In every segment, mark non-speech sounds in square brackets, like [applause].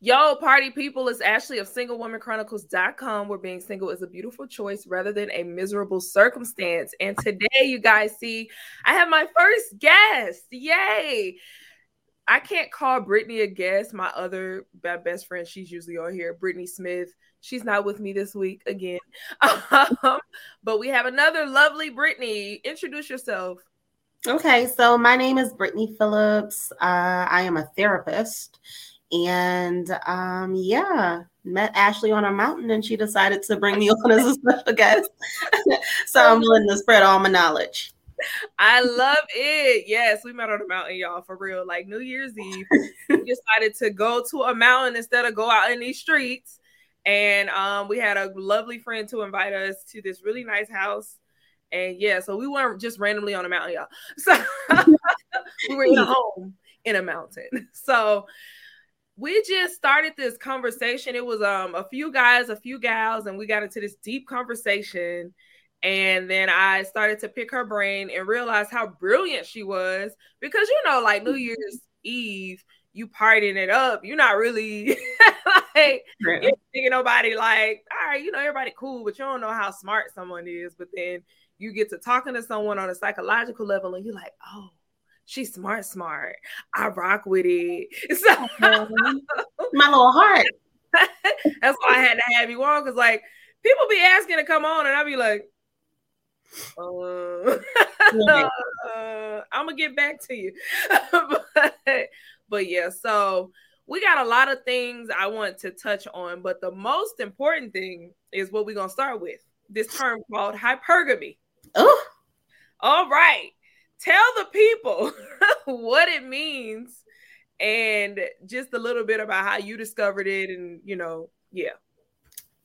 Yo, party people, it's Ashley of SingleWomanChronicles.com, where being single is a beautiful choice rather than a miserable circumstance. And today, you guys see, I have my first guest. Yay! I can't call Brittany a guest. My other best friend, she's usually on here, Brittany Smith. She's not with me this week again. [laughs] Um, but we have another lovely Brittany. Introduce yourself. Okay, so my name is Brittany Phillips. Uh, I am a therapist. And um, yeah, met Ashley on a mountain and she decided to bring me [laughs] on as a special guest. [laughs] so I'm willing to spread all my knowledge. I love it. Yes, we met on a mountain, y'all, for real. Like New Year's Eve, we [laughs] decided to go to a mountain instead of go out in these streets. And um, we had a lovely friend to invite us to this really nice house. And yeah, so we weren't just randomly on a mountain, y'all. So we were in a home in a mountain. So we just started this conversation. It was um a few guys, a few gals, and we got into this deep conversation and then I started to pick her brain and realize how brilliant she was because you know, like New mm-hmm. Year's Eve, you partying it up. You're not really [laughs] like you're thinking nobody like, all right, you know, everybody cool, but you don't know how smart someone is. But then you get to talking to someone on a psychological level, and you're like, oh, she's smart, smart. I rock with it. [laughs] So [laughs] my little heart. [laughs] That's why I had to have you on because like people be asking to come on, and I'd be like, uh, uh, I'm gonna get back to you. but, but yeah, so we got a lot of things I want to touch on, but the most important thing is what we're gonna start with this term called hypergamy. Oh, all right. Tell the people [laughs] what it means and just a little bit about how you discovered it and you know, yeah.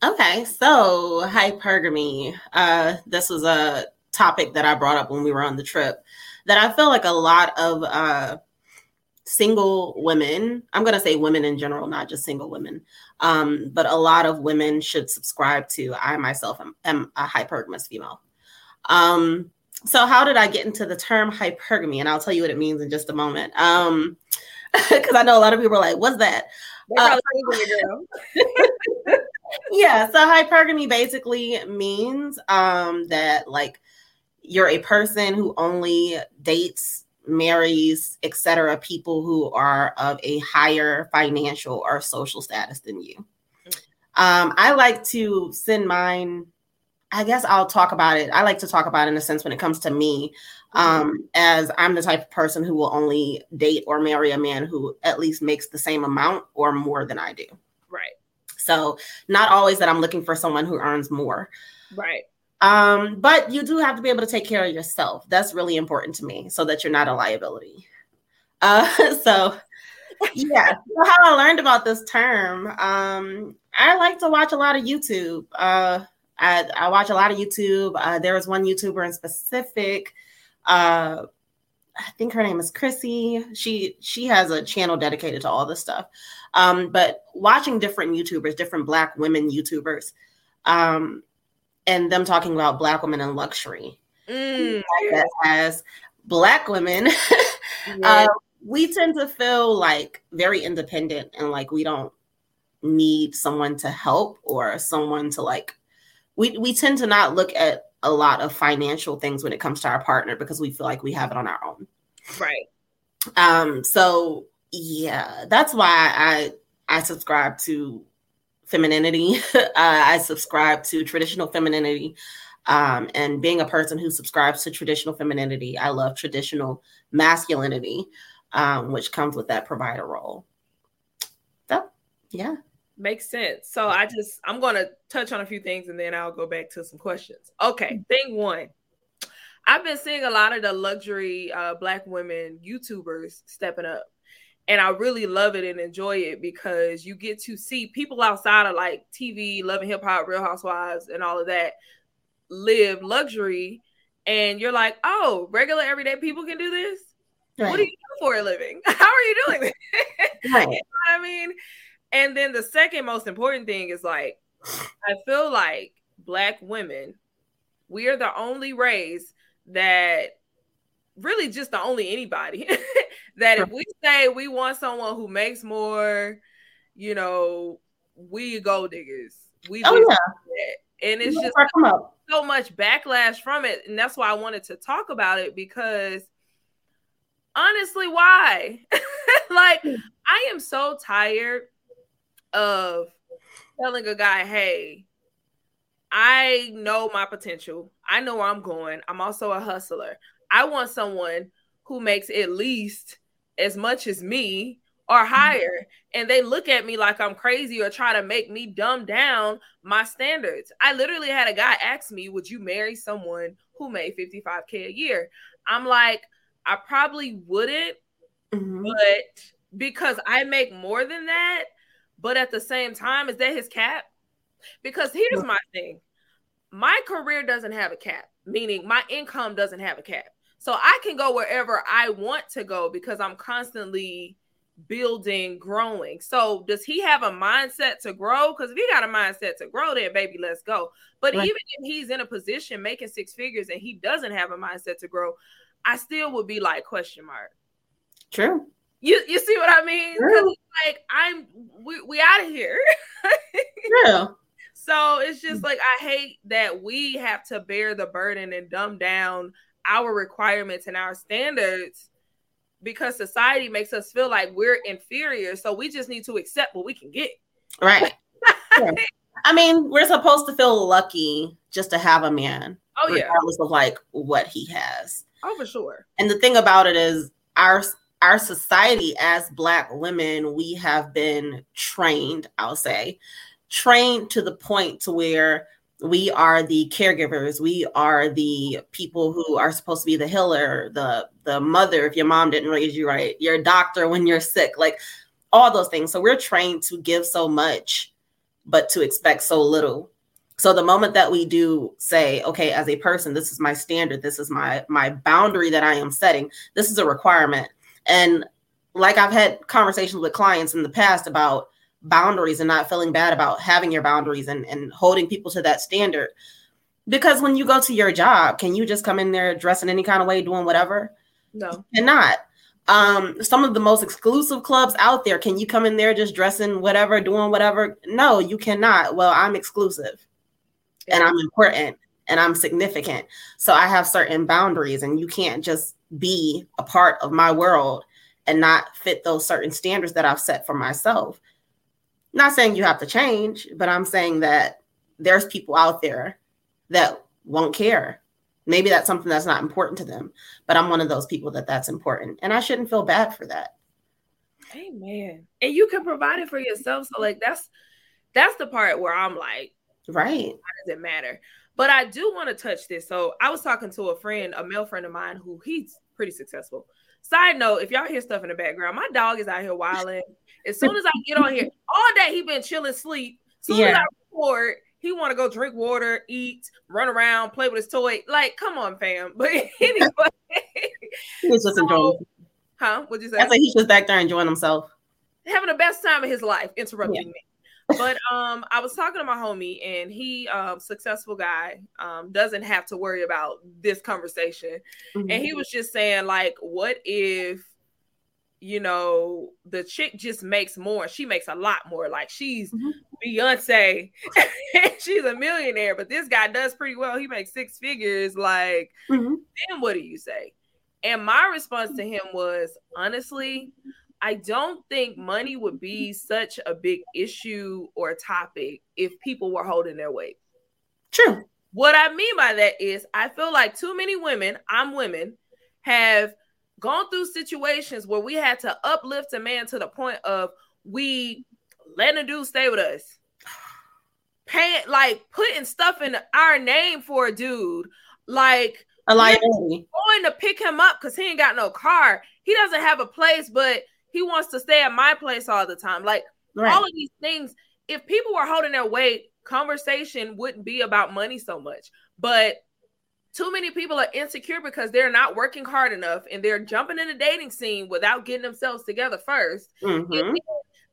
Okay, so hypergamy. Uh, this was a topic that I brought up when we were on the trip that I feel like a lot of uh, single women, I'm going to say women in general, not just single women, um, but a lot of women should subscribe to. I myself am, am a hypergamous female. Um, so, how did I get into the term hypergamy? And I'll tell you what it means in just a moment. Um, [laughs] because I know a lot of people are like, "What's that?" Uh, [laughs] yeah, so hypergamy basically means um that like you're a person who only dates, marries, etc. people who are of a higher financial or social status than you. Um, I like to send mine. I guess I'll talk about it. I like to talk about it in a sense when it comes to me, um, as I'm the type of person who will only date or marry a man who at least makes the same amount or more than I do. Right. So not always that I'm looking for someone who earns more. Right. Um, but you do have to be able to take care of yourself. That's really important to me so that you're not a liability. Uh, [laughs] so yeah, so how I learned about this term, um, I like to watch a lot of YouTube. Uh, I, I watch a lot of YouTube. Uh, there was one YouTuber in specific. Uh, I think her name is Chrissy. She she has a channel dedicated to all this stuff. Um, but watching different YouTubers, different Black women YouTubers, um, and them talking about Black women and luxury. Mm. As Black women, yeah. [laughs] uh, we tend to feel like very independent and like we don't need someone to help or someone to like. We we tend to not look at a lot of financial things when it comes to our partner because we feel like we have it on our own. Right. Um. So yeah, that's why I I subscribe to femininity. [laughs] uh, I subscribe to traditional femininity. Um, and being a person who subscribes to traditional femininity, I love traditional masculinity, um, which comes with that provider role. So, yeah. Makes sense. So I just I'm going to touch on a few things and then I'll go back to some questions. Okay, mm-hmm. thing one. I've been seeing a lot of the luxury uh, black women YouTubers stepping up and I really love it and enjoy it because you get to see people outside of like TV, Love & Hip Hop, Real Housewives, and all of that live luxury, and you're like, oh, regular everyday people can do this. Right. What do you do for a living? [laughs] How are you doing this? [laughs] Right. you know I mean, and then the second most important thing is like, I feel like black women, we are the only race that really just the only anybody [laughs] that if we say we want someone who makes more, you know, we go diggers. We oh, yeah. and it's just so much backlash from it. And that's why I wanted to talk about it because honestly, why? [laughs] like, hmm. I am so tired of telling a guy, hey, I know my potential. I know where I'm going. I'm also a hustler. I want someone who makes at least as much as me or mm-hmm. higher. And they look at me like I'm crazy or try to make me dumb down my standards. I literally had a guy ask me, Would you marry someone who made 55K a year? I'm like, I probably wouldn't, mm-hmm. but because I make more than that, but at the same time, is that his cap? Because here's my thing my career doesn't have a cap, meaning my income doesn't have a cap. So I can go wherever I want to go because I'm constantly building, growing. So does he have a mindset to grow? Because if he got a mindset to grow, then baby, let's go. But right. even if he's in a position making six figures and he doesn't have a mindset to grow, I still would be like question mark. True. You you see what I mean? Like I'm we we out of here. [laughs] yeah. So it's just like I hate that we have to bear the burden and dumb down our requirements and our standards because society makes us feel like we're inferior. So we just need to accept what we can get. Right. [laughs] I mean, we're supposed to feel lucky just to have a man. Oh yeah. Regardless of like what he has. Oh, for sure. And the thing about it is our our society as black women, we have been trained, I'll say, trained to the point to where we are the caregivers. We are the people who are supposed to be the healer the the mother if your mom didn't raise you right your doctor when you're sick like all those things. So we're trained to give so much but to expect so little. So the moment that we do say, okay, as a person, this is my standard, this is my my boundary that I am setting, this is a requirement. And like I've had conversations with clients in the past about boundaries and not feeling bad about having your boundaries and, and holding people to that standard. Because when you go to your job, can you just come in there dressing any kind of way, doing whatever? No. And not. Um, some of the most exclusive clubs out there, can you come in there just dressing whatever, doing whatever? No, you cannot. Well, I'm exclusive and I'm important and I'm significant. So I have certain boundaries, and you can't just be a part of my world and not fit those certain standards that I've set for myself. Not saying you have to change, but I'm saying that there's people out there that won't care. Maybe that's something that's not important to them, but I'm one of those people that that's important, and I shouldn't feel bad for that. Amen. And you can provide it for yourself. So like that's that's the part where I'm like, right? Why does it matter? But I do want to touch this. So I was talking to a friend, a male friend of mine, who he's pretty successful. Side note, if y'all hear stuff in the background, my dog is out here wilding. As soon as I get on here, all day he been chilling, sleep. As soon yeah. as I record, he want to go drink water, eat, run around, play with his toy. Like, come on, fam. [laughs] But anyway, he was just so, enjoying. Huh? What'd you say? I said he's just back there enjoying himself, having the best time of his life, interrupting yeah. me but um i was talking to my homie and he um successful guy um doesn't have to worry about this conversation mm-hmm. and he mm-hmm. was just saying like what if you know the chick just makes more she makes a lot more like she's mm-hmm. beyonce [laughs] she's a millionaire but this guy does pretty well he makes six figures like mm-hmm. then what do you say and my response to him was honestly I don't think money would be such a big issue or topic if people were holding their weight. True. What I mean by that is, I feel like too many women, I'm women, have gone through situations where we had to uplift a man to the point of we letting a dude stay with us, paying like putting stuff in our name for a dude, like a liability, going to pick him up because he ain't got no car. He doesn't have a place, but he wants to stay at my place all the time. Like right. all of these things, if people were holding their weight, conversation wouldn't be about money so much. But too many people are insecure because they're not working hard enough and they're jumping in the dating scene without getting themselves together 1st mm-hmm.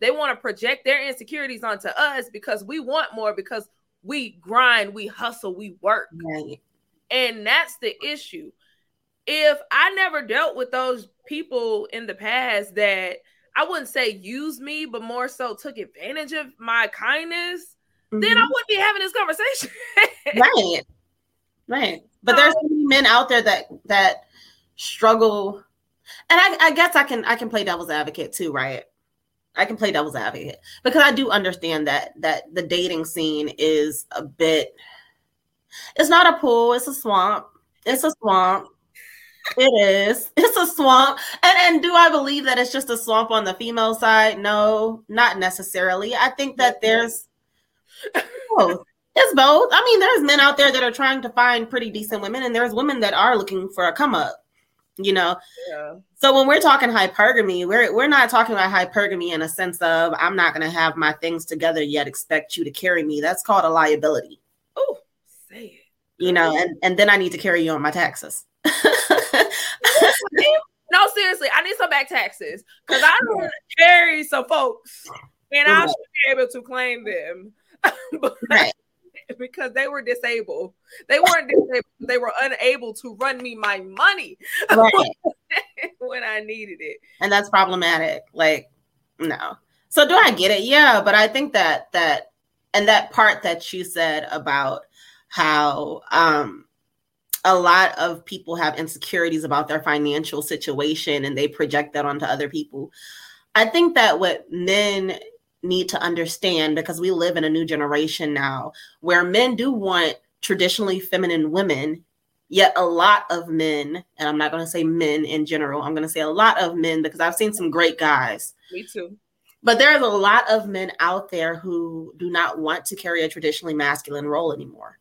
They want to project their insecurities onto us because we want more because we grind, we hustle, we work. Right. And that's the issue. If I never dealt with those people in the past that I wouldn't say use me, but more so took advantage of my kindness, mm-hmm. then I mm-hmm. wouldn't be having this conversation. [laughs] right. Right. But there's men out there that that struggle. And I, I guess I can I can play devil's advocate too, right? I can play devil's advocate because I do understand that that the dating scene is a bit it's not a pool, it's a swamp. It's a swamp. It is. It's a swamp. And and do I believe that it's just a swamp on the female side? No, not necessarily. I think that there's both. It's both. I mean, there's men out there that are trying to find pretty decent women, and there's women that are looking for a come up. You know. Yeah. So when we're talking hypergamy, we're we're not talking about hypergamy in a sense of I'm not going to have my things together yet. Expect you to carry me. That's called a liability. Oh, say it. You know, and and then I need to carry you on my taxes. [laughs] [laughs] no, seriously, I need some back taxes because I don't to carry some folks, and I should be able to claim them. [laughs] but, right [laughs] because they were disabled. They weren't disabled. They were unable to run me my money right. when I needed it. And that's problematic. Like, no. So do I get it? Yeah, but I think that that and that part that you said about how um a lot of people have insecurities about their financial situation and they project that onto other people. I think that what men need to understand because we live in a new generation now where men do want traditionally feminine women yet a lot of men and i'm not going to say men in general i'm going to say a lot of men because i've seen some great guys me too but there's a lot of men out there who do not want to carry a traditionally masculine role anymore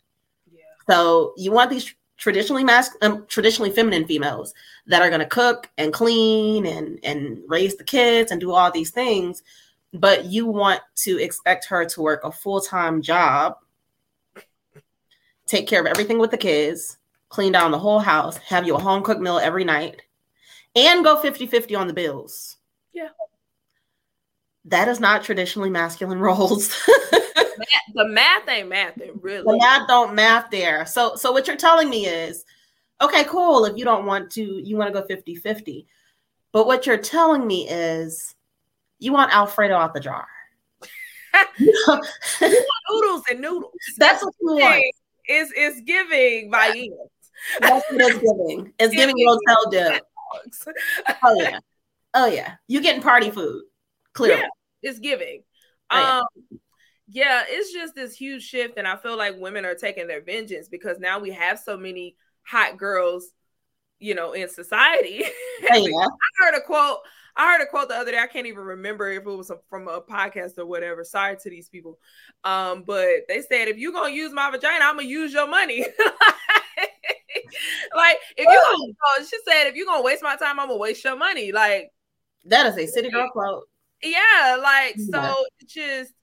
yeah. so you want these traditionally mas- um, traditionally feminine females that are going to cook and clean and and raise the kids and do all these things but you want to expect her to work a full-time job take care of everything with the kids clean down the whole house have you a home cooked meal every night and go 50-50 on the bills. Yeah. That is not traditionally masculine [laughs] roles the math ain't mathing really the math don't math there so so what you're telling me is okay cool if you don't want to you want to go 50-50 but what you're telling me is you want Alfredo out the jar. [laughs] noodles and noodles. [laughs] That's what you want. Is is giving by That's what it's giving. It's giving [laughs] hotel dip. oh yeah. Oh yeah. You getting party food. Clearly. Yeah, it's giving. Um yeah, it's just this huge shift, and I feel like women are taking their vengeance because now we have so many hot girls, you know, in society. [laughs] Oh, yeah. I heard a quote. I heard a quote the other day. I can't even remember if it was from a podcast or whatever. Sorry to these people. Um, but they said if you're gonna use my vagina, I'm gonna use your money. [laughs] like if you gonna, oh, she said if you're gonna waste my time, I'm gonna waste your money. Like that is a city girl quote. Yeah, like yeah. so it's just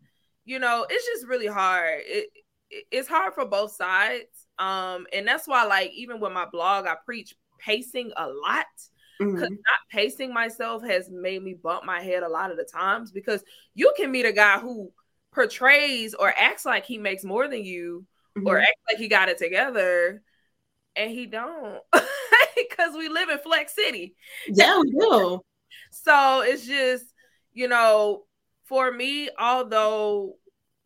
you know, it's just really hard. It, it it's hard for both sides. Um, and that's why like even with my blog, I preach pacing a lot because mm-hmm. not pacing myself has made me bump my head a lot of the times because you can meet a guy who portrays or acts like he makes more than you mm-hmm. or acts like he got it together and he don't [laughs] because we live in flex city yeah we do [laughs] so it's just you know for me although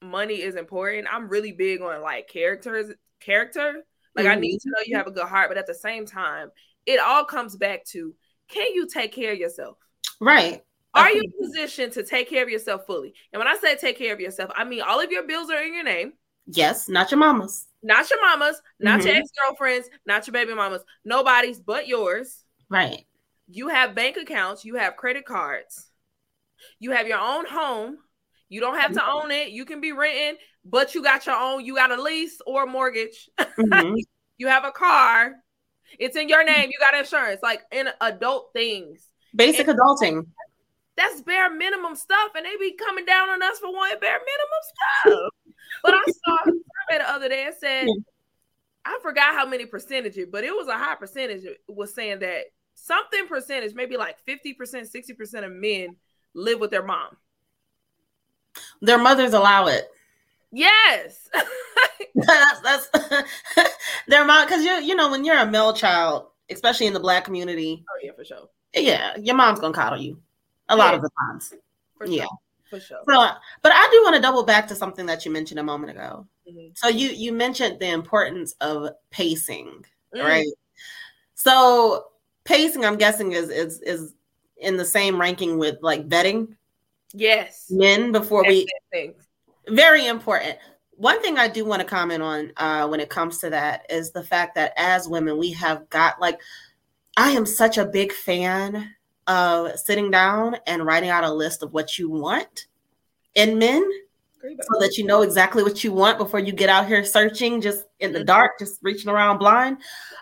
money is important i'm really big on like characters character like mm-hmm. i need to know you have a good heart but at the same time it all comes back to can you take care of yourself? Right. Are you in position to take care of yourself fully? And when I say take care of yourself, I mean all of your bills are in your name. Yes, not your mama's. Not your mama's, not mm-hmm. your ex-girlfriends, not your baby mamas, nobody's but yours. Right. You have bank accounts, you have credit cards, you have your own home. You don't have to mm-hmm. own it. You can be renting, but you got your own, you got a lease or a mortgage. Mm-hmm. [laughs] you have a car. It's in your name. You got insurance, like in adult things. Basic and adulting. that's bare minimum stuff, and they be coming down on us for wanting bare minimum stuff. but I saw a survey the other day and said, I forgot how many percentage, but it was a high percentage. Was saying that something percentage, maybe like fifty percent, sixty percent of men live with their mom. Their mothers allow it. Yes. [laughs] that's that's [laughs] their mom because you you know when you're a male child, especially in the black community. Oh yeah, for sure. Yeah, your mom's gonna coddle you a lot of the times. For yeah. Sure. For sure. So, but I do want to double back to something that you mentioned a moment ago. Mhm. So you you mentioned the importance of pacing, Mm. right? So pacing, I'm guessing, is is is in the same ranking with like vetting Yes. men before we Thing. very important. One thing I do want to comment on uh, when it comes to that is the fact that as women, we have got like, I am such a big fan of sitting down and writing out a list of what you want in men so that you know exactly what you want before you get out here searching just in the Mhm. dark, just reaching around blind.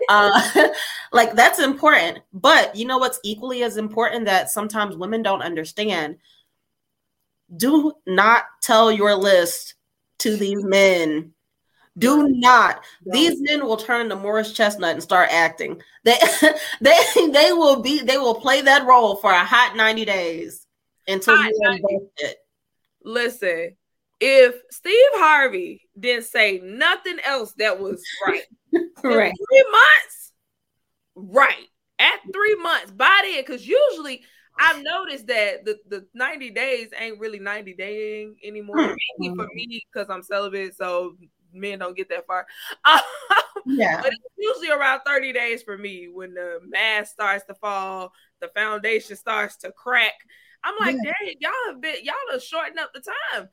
Uh, [laughs] like that's important. But you know what's equally as important that sometimes women don't understand? Do not tell your list to these men. Do not. These men will turn into Morris Chestnut and start acting. They [laughs] they they will be they will play that role for a hot 90 days until Hot you 90. invest it. Listen, if Steve Harvey didn't say nothing else that was right, [laughs] Right. three months, right at three months, by then, because usually I've noticed that the, the 90 days ain't really 90 daying anymore. Mm. Maybe for me, because I'm celibate, so men don't get that far. [laughs] Yeah. but it's usually around 30 days for me when the mask starts to fall, the foundation starts to crack. I'm like, dang, y'all have been y'all have shortened up the time.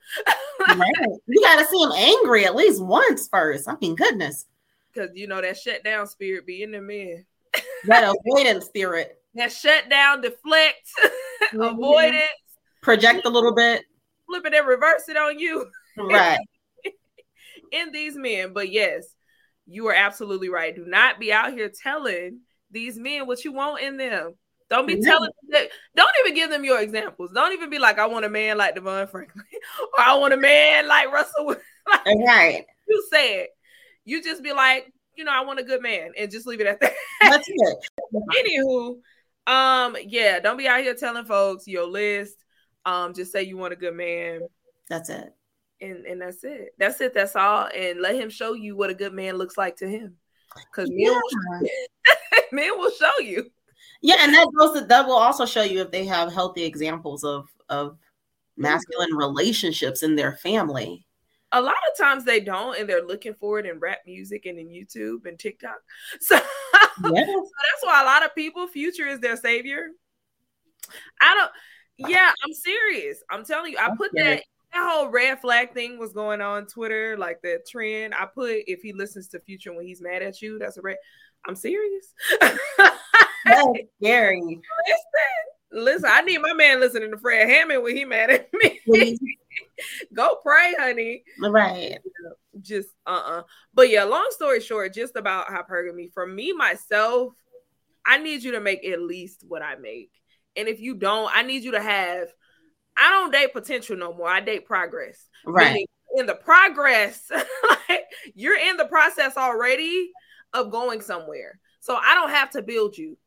Right. You got to see him angry at least once first. I mean, goodness. Because you know that shutdown spirit be in the men. That [laughs] avoidance spirit. That shutdown, deflect, Mm-hmm. [laughs] avoidance, Project a little bit. flip it and reverse it on you Right. [laughs] in these men. But yes, you are absolutely right. Do not be out here telling these men what you want in them. Don't be telling them. that, Don't even give them your examples. Don't even be like, I want a man like DeVon Franklin, [laughs] or I want a man like Russell. Wilson." [laughs] Right. you say it. You just be like, you know, I want a good man, and just leave it at [laughs] that. That's it. Anywho, um, yeah, don't be out here telling folks your list. Um, just say you want a good man, That's it. and and that's it. That's it. That's all. And let him show you what a good man looks like to him, because men, Yeah. will, men will show you. Yeah, and that goes to, that will also show you if they have healthy examples of of masculine relationships in their family. A lot of times they don't, and they're looking for it in rap music and in YouTube and TikTok. [laughs] So, so that's why a lot of people, Future is their savior. I don't. Yeah, I'm serious. I'm telling you, I put that that whole red flag thing was going on Twitter, like the trend. I put if he listens to Future when he's mad at you, that's a red. I'm serious. [laughs] That's [laughs] scary. listen, listen. I need my man listening to Fred Hammond when he mad at me. [laughs] Go pray, honey. right. Just uh-uh. But yeah, long story short, just about hypergamy. For me myself, I need you to make at least what I make. And if you don't, I need you to have. I don't date potential no more. I date progress. Right. Meaning in the progress, [laughs] like you're in the process already of going somewhere. So I don't have to build you.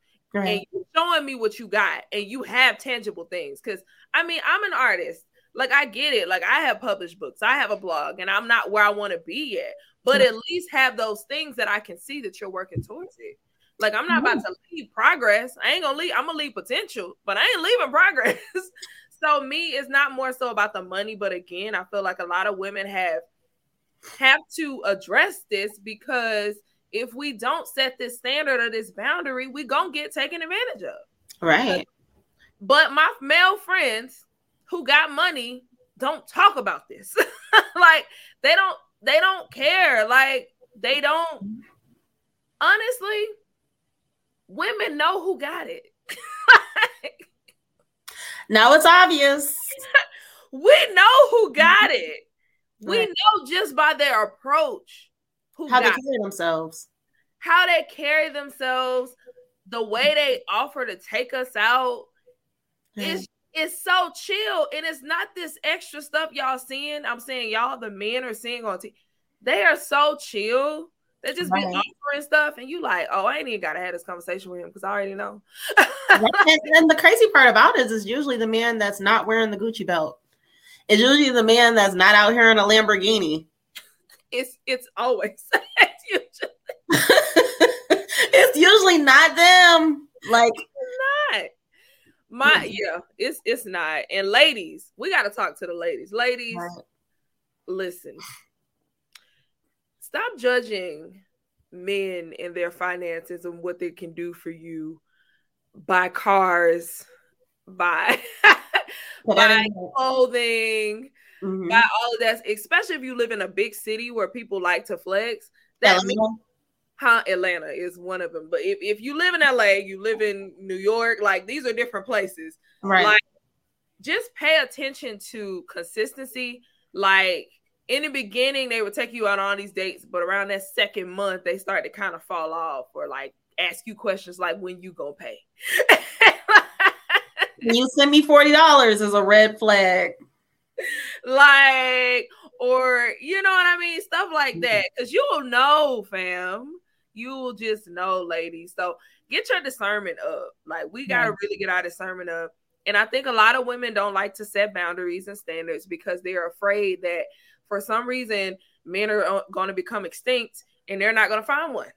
And Right. you showing me what you got and you have tangible things. Cause I mean, I'm an artist. Like I get it. Like I have published books, I have a blog, and I'm not where I want to be yet. But at least have those things that I can see that you're working towards it. Like I'm not about to leave progress. I ain't gonna leave. I'm gonna leave potential, but I ain't leaving [laughs] progress. so me, it's not more so about the money. But again, I feel like a lot of women have have to address this because if we don't set this standard or this boundary, we gonna get taken advantage of. Right. But my male friends who got money don't talk about this. [laughs] like they don't they don't care. Like they don't honestly women know who got it. [laughs] Now it's obvious. we know who got it. We know just by their approach who How they carry themselves. how they carry themselves, the way they offer to take us out. Mm. It's it's so chill and it's not this extra stuff y'all seeing. I'm saying y'all, the men are seeing on TV. They are so chill. They just right. be offering stuff, and you like, oh, I ain't even gotta have this conversation with him because I already know. [laughs] and, and, the crazy part about it is, usually the man that's not wearing the Gucci belt. It's usually the man that's not out here in a Lamborghini. It's it's always [laughs] it's usually, [laughs] it's usually not them. Like it's not. My mm. yeah, it's it's not. And ladies, we got to talk to the ladies. Ladies, right. listen. Stop judging men and their finances and what they can do for you. Buy cars, [laughs] buy buy clothing, mm-hmm. buy all of that. Especially if you live in a big city where people like to flex. That means Huh? Atlanta is one of them. But if, if you live in LA, you live in New York, like these are different places. Right. Like just pay attention to consistency. Like in the beginning, they would take you out on these dates, but around that second month, they start to kind of fall off or like ask you questions like when you gonna pay. [laughs] you send me forty dollars is a red flag. [laughs] Like, or you know what I mean, stuff like mm-hmm. that. Cause you'll know, fam you will just know, ladies. So get your discernment up. Like we gotta yeah. really get our discernment up. And I think a lot of women don't like to set boundaries and standards because they're afraid that for some reason men are uh, going to become extinct and they're not going to find one.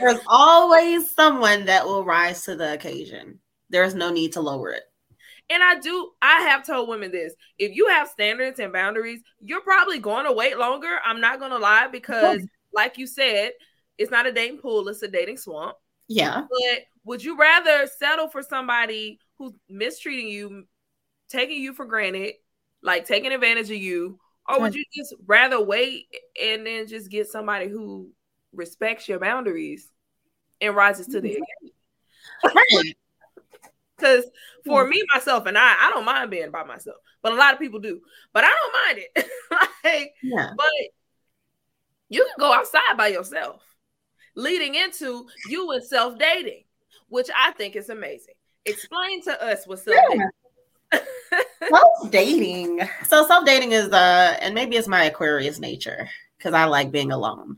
There's always someone that will rise to the occasion. There's no need to lower it. And I do, I have told women this if you have standards and boundaries, you're probably going to wait longer. I'm not going to lie because, [laughs] like you said, it's not a dating pool, it's a dating swamp. Yeah. But would you rather settle for somebody who's mistreating you, taking you for granted, like taking advantage of you, or would mm. you just rather wait and then just get somebody who respects your boundaries and rises to the mm-hmm. [laughs] occasion? Because for me, myself, and I, I don't mind being by myself, but a lot of people do. But I don't mind it. [laughs] like, yeah. but you can go outside by yourself leading into you and self dating, which I think is amazing. Explain to us what self dating. [laughs] self dating. So self dating is uh, and maybe it's my Aquarius nature because I like being alone.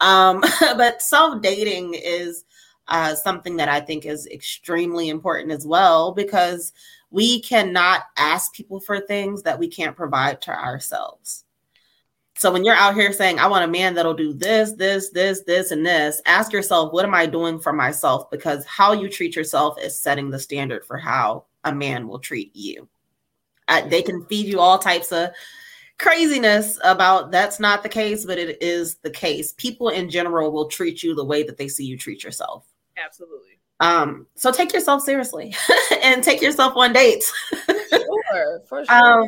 Um, [laughs] but self dating is uh, something that I think is extremely important as well because we cannot ask people for things that we can't provide to ourselves. So when you're out here saying, I want a man that'll do this, this, this, this, and this, ask yourself, what am I doing for myself? Because how you treat yourself is setting the standard for how a man will treat you. Uh, they can feed you all types of craziness about that's not the case, but it is the case. People in general will treat you the way that they see you treat yourself. Absolutely. Um, so take yourself seriously [laughs] and take yourself on dates. sure, [laughs] for sure. Um,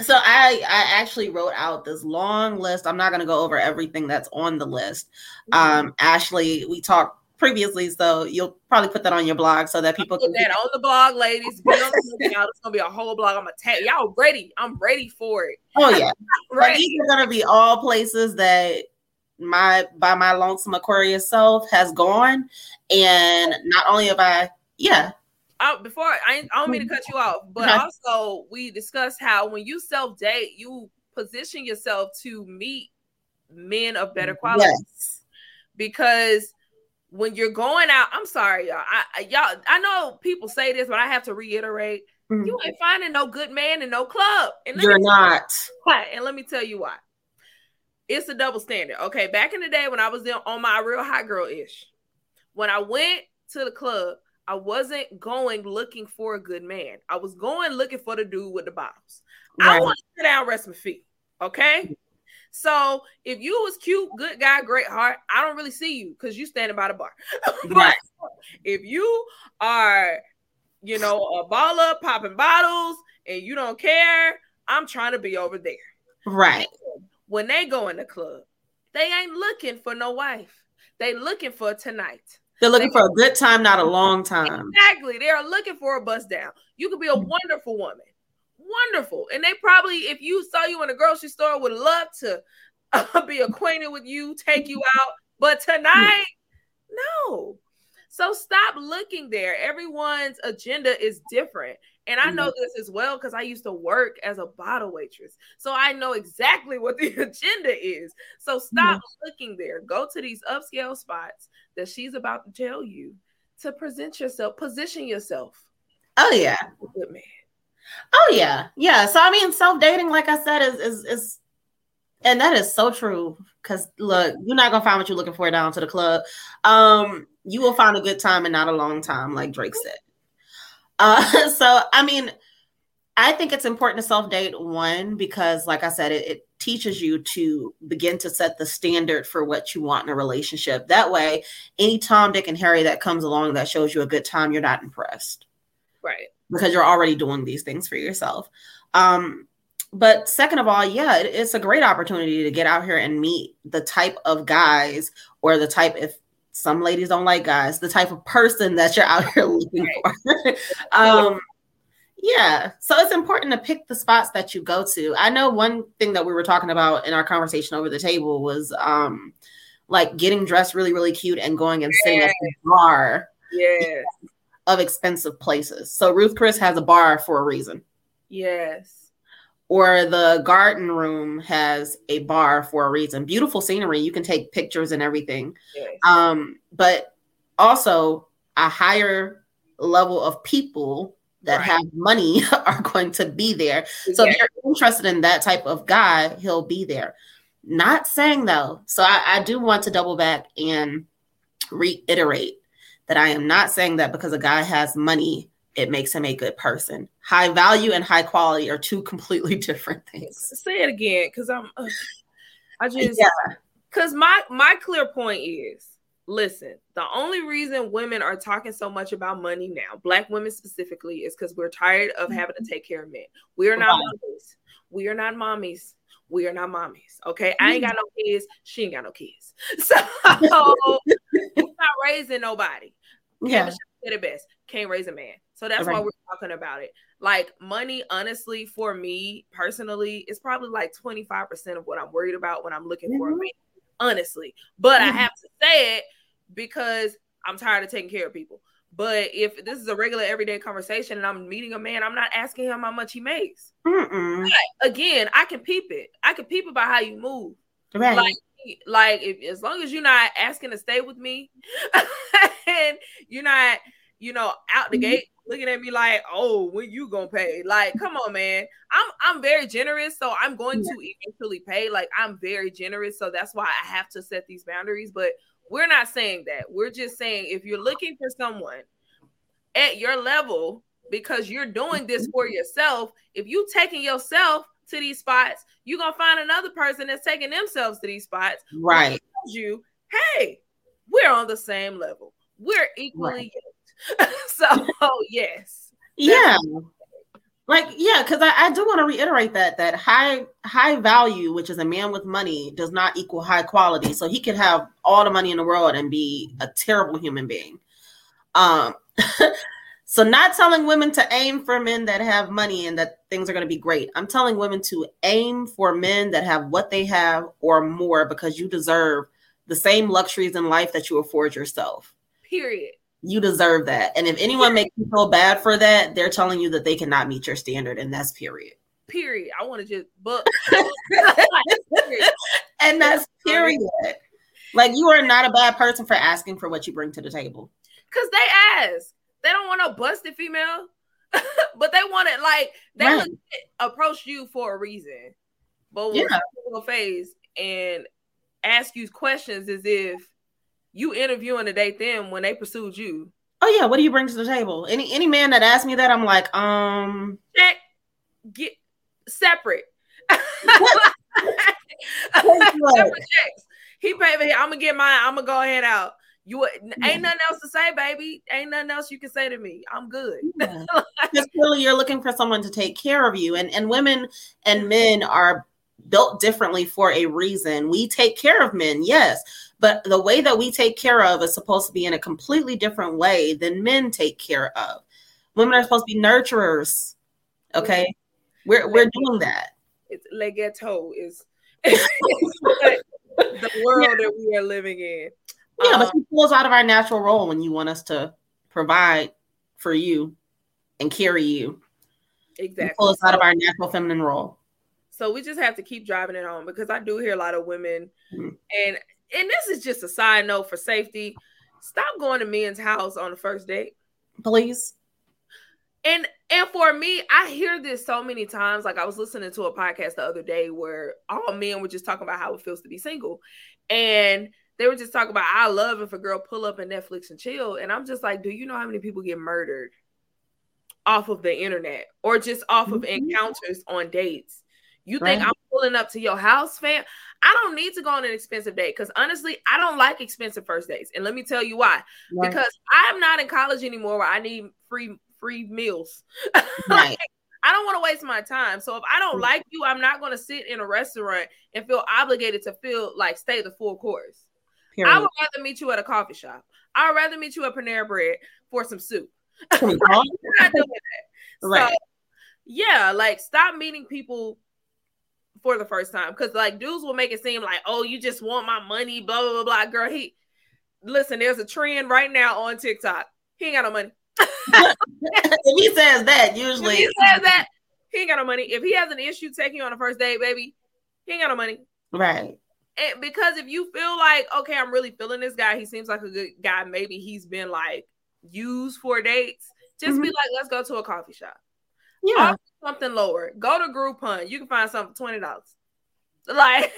so I I actually wrote out this long list. I'm not going to go over everything that's on the list. Mm-hmm. Um, Ashley, we talked previously, so you'll probably put that on your blog so that people can that on the blog, ladies. Be on the It's gonna be a whole blog. I'm gonna tell y'all ready. I'm ready for it. Oh yeah, [laughs] right. these are gonna be all places that my by my lonesome Aquarius self has gone, and not only have I yeah I, before I, I don't mean to cut you off, but also we discussed how when you self date, you position yourself to meet men of better quality. Yes. Because when you're going out, I'm sorry, y'all. I, y'all, I know people say this, but I have to reiterate: mm-hmm. you ain't finding no good man in no club. And you're not. Why? And let me tell you why. It's a double standard. Okay, back in the day when I was on my real hot girl ish, when I went to the club, I wasn't going looking for a good man. I was going looking for the dude with the bottles. Right. I want to sit down, rest my feet. Okay. So if you was cute, good guy, great heart, I don't really see you because you standing by the bar. [laughs] but if you are, you know, a baller popping bottles and you don't care, I'm trying to be over there. Right. When they go in the club, they ain't looking for no wife. They looking for tonight. They're looking for a good time, not a long time. Exactly. They are looking for a bust down. You could be a wonderful woman. Wonderful. And they probably, if you saw you in a grocery store, would love to uh, [laughs] be acquainted with you, take you out. But tonight, no. So stop looking there. Everyone's agenda is different. And I know mm-hmm. this as well because I used to work as a bottle waitress. So I know exactly what the [laughs] agenda is. So stop mm-hmm. looking there. Go to these upscale spots that she's about to tell you to present yourself, position yourself. Oh yeah. Good man. Oh yeah. Yeah. So I mean self-dating, like I said, is is is and that is so true. Cause look, you're not gonna find what you're looking for down to the club. Um, you will find a good time and not a long time, like Drake said. Uh, [laughs] so I mean, I think it's important to self date one because, like I said, it, it, teaches you to begin to set the standard for what you want in a relationship. That way, any Tom, Dick, and Harry that comes along that shows you a good time, you're not impressed. Right. Because you're already doing these things for yourself. Um, but second of all, yeah, it, it's a great opportunity to get out here and meet the type of guys or the type, if some ladies don't like guys, the type of person that you're out here [laughs] looking for. [laughs] um, yeah. So it's important to pick the spots that you go to. I know one thing that we were talking about in our conversation over the table was um like getting dressed really, really cute and going and sitting at the bar yeah. of expensive places. So Ruth Chris has a bar for a reason. Yes or the garden room has a bar for a reason. Beautiful scenery. You can take pictures and everything. Yes. Um, but also a higher level of people that right. have money [laughs] are going to be there. So if you're interested in that type of guy, he'll be there. Not saying though, so I, I do want to double back and reiterate that I am not saying that because a guy has money it makes him a good person. High value and high quality are two [laughs] completely different things. Say it again, because I'm. Uh, I just yeah. Because my my clear point is, listen, the only reason women are talking so much about money now, black women specifically, is because we're tired of having to take care of men. We are not mommies. We are not mommies. We are not mommies. Okay. I ain't got no kids. She ain't got no kids. [laughs] So [laughs] we're not raising nobody. Yeah. Said it best. Can't raise a man. So that's right. why we're talking about it. Like money, honestly, for me personally, is probably like 25% of what I'm worried about when I'm looking mm-hmm. for a mm-hmm. man. Honestly. But mm-hmm. I have to say it because I'm tired of taking care of people. But if this is a regular everyday conversation and I'm meeting a man, I'm not asking him how much he makes. again, I can peep it. I can peep about how you move. Right. Like, like if as long as you're not asking to stay with me [laughs] and you're not, you know, out the mm-hmm. gate looking at me like, "Oh, when you gonna pay?" Like, come on, man. I'm I'm very generous, so I'm going to eventually pay. Like, I'm very generous, so that's why I have to set these boundaries. But we're not saying that. We're just saying if you're looking for someone at your level because you're doing this for mm-hmm. yourself, if you taking yourself to these spots, you're gonna find another person that's taking themselves to these spots. Right. You, hey, we're on the same level. We're equally right. [laughs] [laughs] so yes. Yeah. Like, yeah, because I, I do want to reiterate that that high high value, which is a man with money, does not equal high quality. So he could have all the money in the world and be a terrible human being. Um [laughs] So, not telling women to aim for men that have money and that things are going to be great. I'm telling women to aim for men that have what they have or more because you deserve the same luxuries in life that you afford yourself. Period. You deserve that. And if anyone makes you feel bad for that, they're telling you that they cannot meet your standard, and that's period. Period. I want to just book. [laughs] [laughs] and that's period. Like you are not a bad person for asking for what you bring to the table. Cause they ask. They don't want no busted female, [laughs] but they want it like they right. approach you for a reason. But yeah. will phase and ask you questions as if you interviewing to date them when they pursued you. Oh yeah, what do you bring to the table? Any any man that asks me that, I'm like, um, check, get separate. [laughs] separate checks. He paid me. I'm gonna get mine. I'm gonna go ahead out. You ain't nothing else to say, baby. Ain't nothing else you can say to me. I'm good. Yeah. [laughs] because clearly you're looking for someone to take care of you. And and women and men are built differently for a reason. We take care of men, yes, but the way that we take care of is supposed to be in a completely different way than men take care of. Women are supposed to be nurturers. Okay. We're we're doing that. It's legato is [laughs] the world yeah. that we are living in. Yeah, um, but it pulls out of our natural role when you want us to provide for you and carry you Exactly. Pull us out of our natural feminine role. So we just have to keep driving it home because I do hear a lot of women, mm-hmm. and and this is just a side note for safety. Stop going to men's house on the first date, please. And and for me, I hear this so many times. Like I was listening to a podcast the other day where all men were just talking about how it feels to be single, and they were just talking about I love if a girl pull up and Netflix and chill. And I'm just like, do you know how many people get murdered off of the internet or just off of mm-hmm. encounters on dates? You think. I'm pulling up to your house, fam? I don't need to go on an expensive date because honestly, I don't like expensive first dates. And let me tell you why. Right. Because I'm not in college anymore where I need free free meals. [laughs] Right. like, I don't want to waste my time. So if I don't like you, I'm not going to sit in a restaurant and feel obligated to feel like stay the full course. Period. I would rather meet you at a coffee shop. I'd rather meet you at Panera Bread for some soup. [laughs] not doing that. Right. So, yeah, like stop meeting people for the first time because like dudes will make it seem like, oh, you just want my money, blah blah blah blah. Girl, he listen. There's a trend right now on TikTok. He ain't got no money. [laughs] if he says that, usually if he says that he ain't got no money. If he has an issue taking you on a first date, baby, he ain't got no money. Right. And because if you feel like, okay, I'm really feeling this guy, he seems like a good guy. Maybe he's been like used for dates. Just mm-hmm. be like, let's go to a coffee shop. Yeah. Something lower. Go to Groupon. You can find something twenty dollars. [laughs] Like,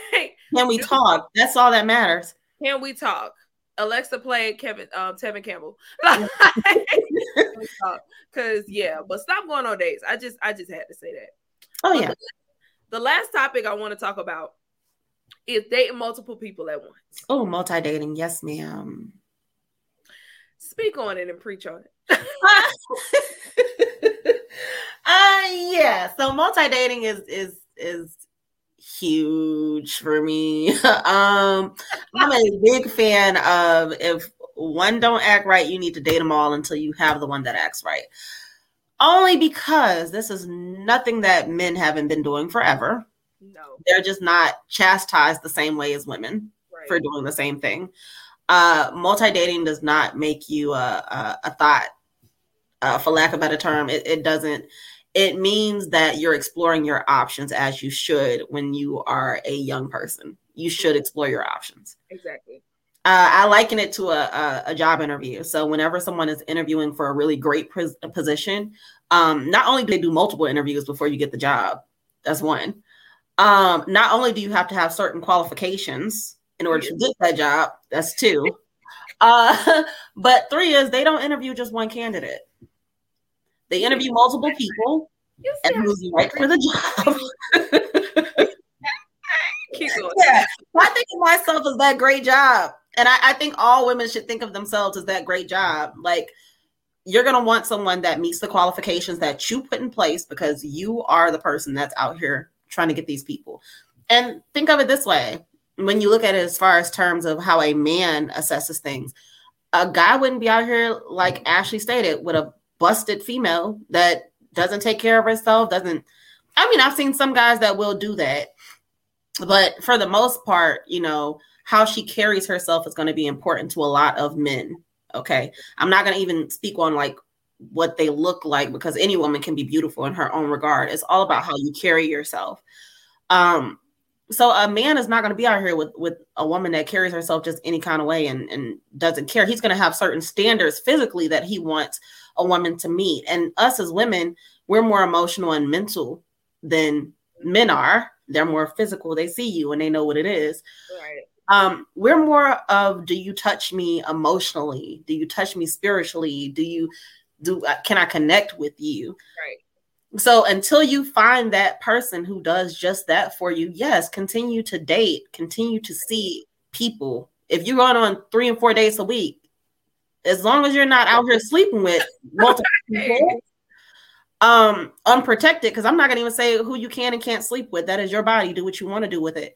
can we [laughs] talk? That's all that matters. Can we talk? Alexa played Kevin um Tevin Campbell. [laughs] Cause yeah, but stop going on dates. I just I just had to say that. Oh yeah. The, the last topic I want to talk about is dating multiple people at once. Oh, multi dating, yes, ma'am. Speak on it and preach on it. Uh yeah. So multi dating is is is huge for me. [laughs] um, I'm a big fan of if one don't act right, you need to date them all until you have the one that acts right. Only because this is nothing that men haven't been doing forever. No, they're just not chastised the same way as women right. for doing the same thing. Uh, multi dating does not make you a, a, a thought, uh, for lack of a better term. It, it doesn't it means that you're exploring your options as you should when you are a young person. You should explore your options. Exactly. Uh, I liken it to a, a, a, job interview. So whenever someone is interviewing for a really great pos- position, um, not only do they do multiple interviews before you get the job, that's one. Um, not only do you have to have certain qualifications in order to get that job, that's two. Uh, [laughs] but three is they don't interview just one candidate. They interview multiple people and who's right for the job. [laughs] yeah, I think of myself as that great job. And I, I think all women should think of themselves as that great job. Like you're gonna want someone that meets the qualifications that you put in place because you are the person that's out here trying to get these people. And think of it this way when you look at it as far as terms of how a man assesses things, a guy wouldn't be out here like Ashley stated with a busted female that doesn't take care of herself, doesn't I mean, I've seen some guys that will do that. But for the most part, you know, how she carries herself is going to be important to a lot of men. Okay. I'm not going to even speak on like what they look like because any woman can be beautiful in her own regard. It's all about how you carry yourself. Um, so a man is not going to be out here with with a woman that carries herself just any kind of way and and doesn't care. He's going to have certain standards physically that he wants a woman to meet. And us as women, we're more emotional and mental than men are. They're more physical. They see you and they know what it is. Right. Um, we're more of do you touch me emotionally? Do you touch me spiritually? Do you do uh, can I connect with you? Right. So until you find that person who does just that for you, yes, continue to date, continue to see people. If you're going on three and four days a week, as long as you're not out here sleeping with multiple [laughs] people, um, unprotected, because I'm not gonna even say who you can and can't sleep with. That is your body. Do what you want to do with it.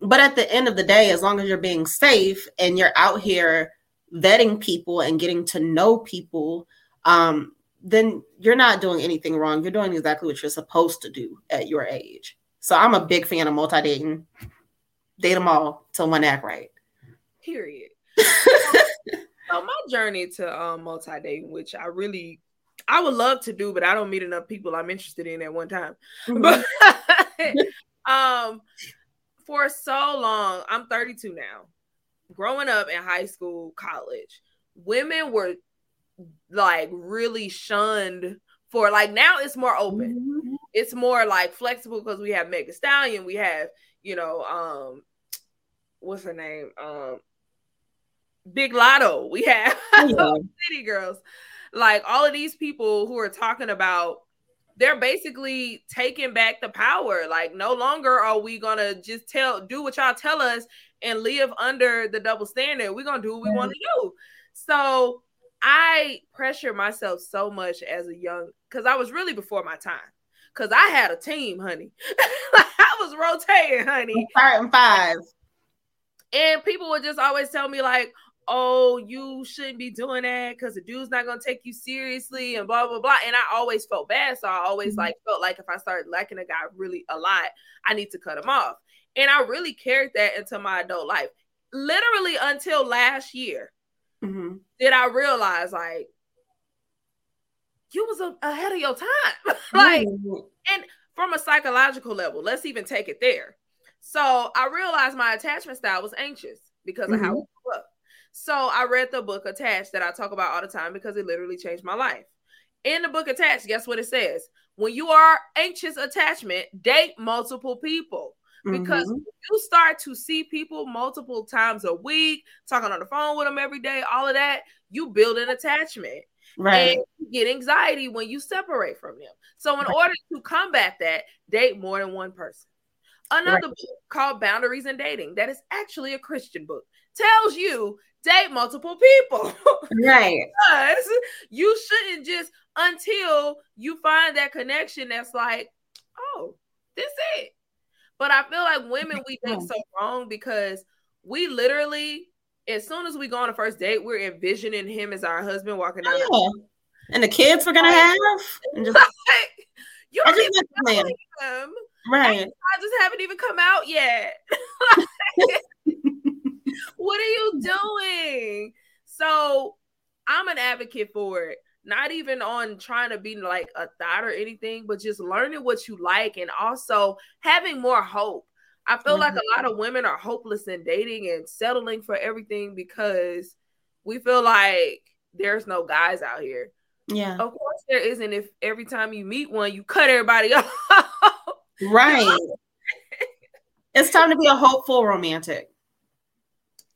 But at the end of the day, as long as you're being safe and you're out here vetting people and getting to know people, um, then you're not doing anything wrong. You're doing exactly what you're supposed to do at your age. So I'm a big fan of multi dating. Date them all till one act right. Period. [laughs] So my journey to um, multi dating, which I really I would love to do, but I don't meet enough people I'm interested in at one time. Mhm. But [laughs] um, for so long, I'm 32 now. Growing up in high school, college, women were like really shunned for like now it's more open. Mhm. It's more like flexible because we have Meg Thee Stallion, we have, you know, um, what's her name? Um Big Latto. We have [laughs] Yeah. City Girls. Like all of these people who are talking about they're basically taking back the power. Like no longer are we gonna just tell do what y'all tell us and live under the double standard. We're gonna do what we want to do. So I pressure myself so much as a young because I was really before my time. Cause I had a team, honey. [laughs] I was rotating, honey. Starting five. And people would just always tell me, like, oh, you shouldn't be doing that because the dude's not gonna take you seriously and blah blah blah. And I always felt bad. So I always Mhm. like felt like if I started liking a guy really a lot, I need to cut him off. And I really carried that into my adult life. Literally until last year Mhm. did I realize like you was a- ahead of your time. [laughs] like Mhm. from a psychological level, let's even take it there. So I realized my attachment style was anxious because of how up. So I read the book Attached that I talk about all the time because it literally changed my life. In the book Attached, guess what it says? When you are anxious attachment, date multiple people because Mhm. you start to see people multiple times a week, talking on the phone with them every day, all of that, you build an attachment right. and you get anxiety when you separate from them. So, in Right. order to combat that, date more than one person. Another book called Boundaries in Dating, that is actually a Christian book, tells you date multiple people. [laughs] right. because you shouldn't just until you find that connection that's like, oh, this it. But I feel like women we think so wrong because we literally, as soon as we go on a first date, we're envisioning him as our husband walking down. the Yeah. And the kids we're gonna have. And just, [laughs] you don't just even met the know him. Right. I just haven't even come out yet. [laughs] what are you doing? So I'm an advocate for it. Not even on trying to be like a thought or anything, but just learning what you like and also having more hope. I feel like a mm-hmm. lot of women are hopeless in dating and settling for everything because we feel like there's no guys out here. Yeah. Of course, there isn't. If every time you meet one, you cut everybody [laughs] off. Right. [laughs] it's time to be a hopeful romantic.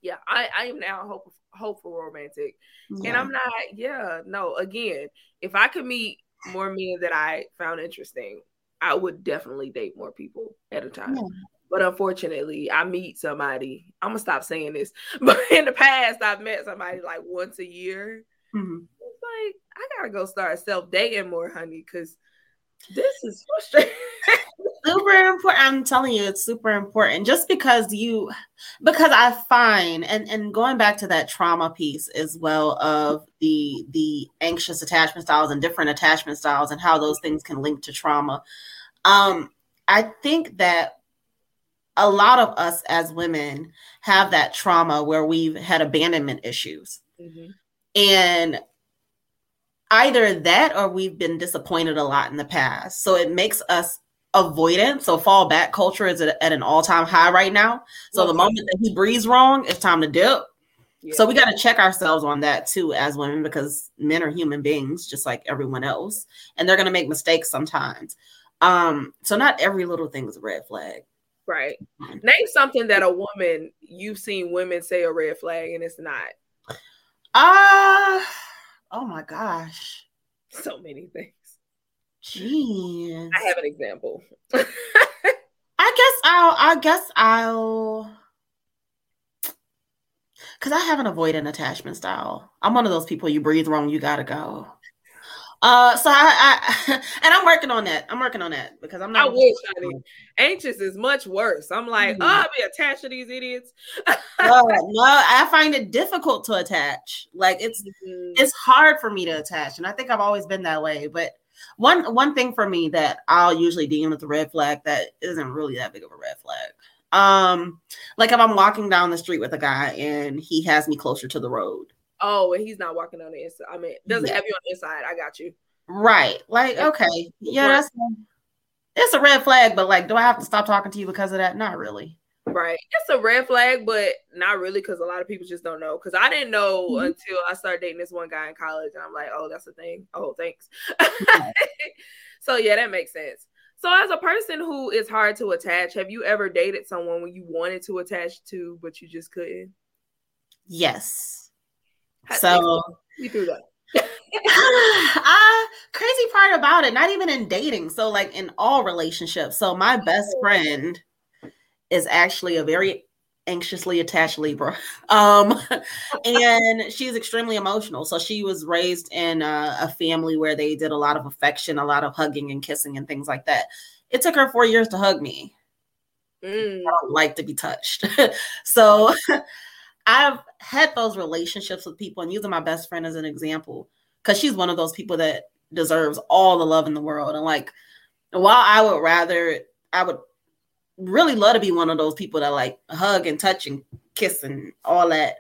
Yeah, I, I am now hope, hopeful romantic. And I'm not, yeah, no, again, if I could meet more men that I found interesting, I would definitely date more people at a time. Yeah. But unfortunately, I meet somebody. I'm gonna stop saying this, [laughs] but in the past, I've met somebody like once a year. Mhm. It's like I gotta go start self dating more, honey, because this is frustrating. Super important i'm telling you it's super important just because you because i find and and going back to that trauma piece as well of the the anxious attachment styles and different attachment styles and how those things can link to trauma. Um i think that a lot of us as women have that trauma where we've had abandonment issues. And either that or we've been disappointed a lot in the past. So it makes us avoidant so fall back culture is at, at an all-time high right now so the moment that he breathes wrong it's time to dip Yeah. so we got to check ourselves on that too as women because men are human beings just like everyone else and they're going to make mistakes sometimes um so not every little thing is a red flag right. Name something that a woman you've seen women say a red flag and it's not. ah oh my gosh So many things. Jeez I have an example. [laughs] I guess I'll I guess I'll cause I have an avoidant attachment style. I'm one of those people you breathe wrong, you gotta go. Uh so I, I [laughs] and I'm working on that. I'm working on that because I'm I not wish, honey. Anxious is much worse. I'm like, Mhm. oh, I'll be attached to these idiots. [laughs] no, no, I find it difficult to attach. Like it's Mhm. it's hard for me to attach, and I think I've always been that way. But one one thing for me that I'll usually deem as a red flag that isn't really that big of a red flag. Um, like if I'm walking down the street with a guy and he has me closer to the road. oh, and he's not walking on the inside. I mean, doesn't Yeah. have you on the inside. I got you. Right. Like, okay. Yeah, that's it's a red flag, but like, do I have to stop talking to you because of that? Not really. Right. It's a red flag, but not really because a lot of people just don't know. Because I didn't know mm-hmm. until I started dating this one guy in college. And I'm like, oh, that's a thing. Oh, thanks. [laughs] so, yeah, that makes sense. So, as a person who is hard to attach, have you ever dated someone when you wanted to attach to, but you just couldn't? Yes. So, we do that. [sighs] uh, crazy part about it, not even in dating. So, like in all relationships. So, my best friend is actually a very anxiously attached Libra. [laughs] Um, and she's extremely emotional. So she was raised in a, a, family where they did a lot of affection, a lot of hugging and kissing and things like that. It took her four years to hug me. Mm. I don't like to be touched. [laughs] so [laughs] I've had those relationships with people and using my best friend as an example, because she's one of those people that deserves all the love in the world. And like, while I would rather, I would really love to be one of those people that like hug and touch and kiss and all that.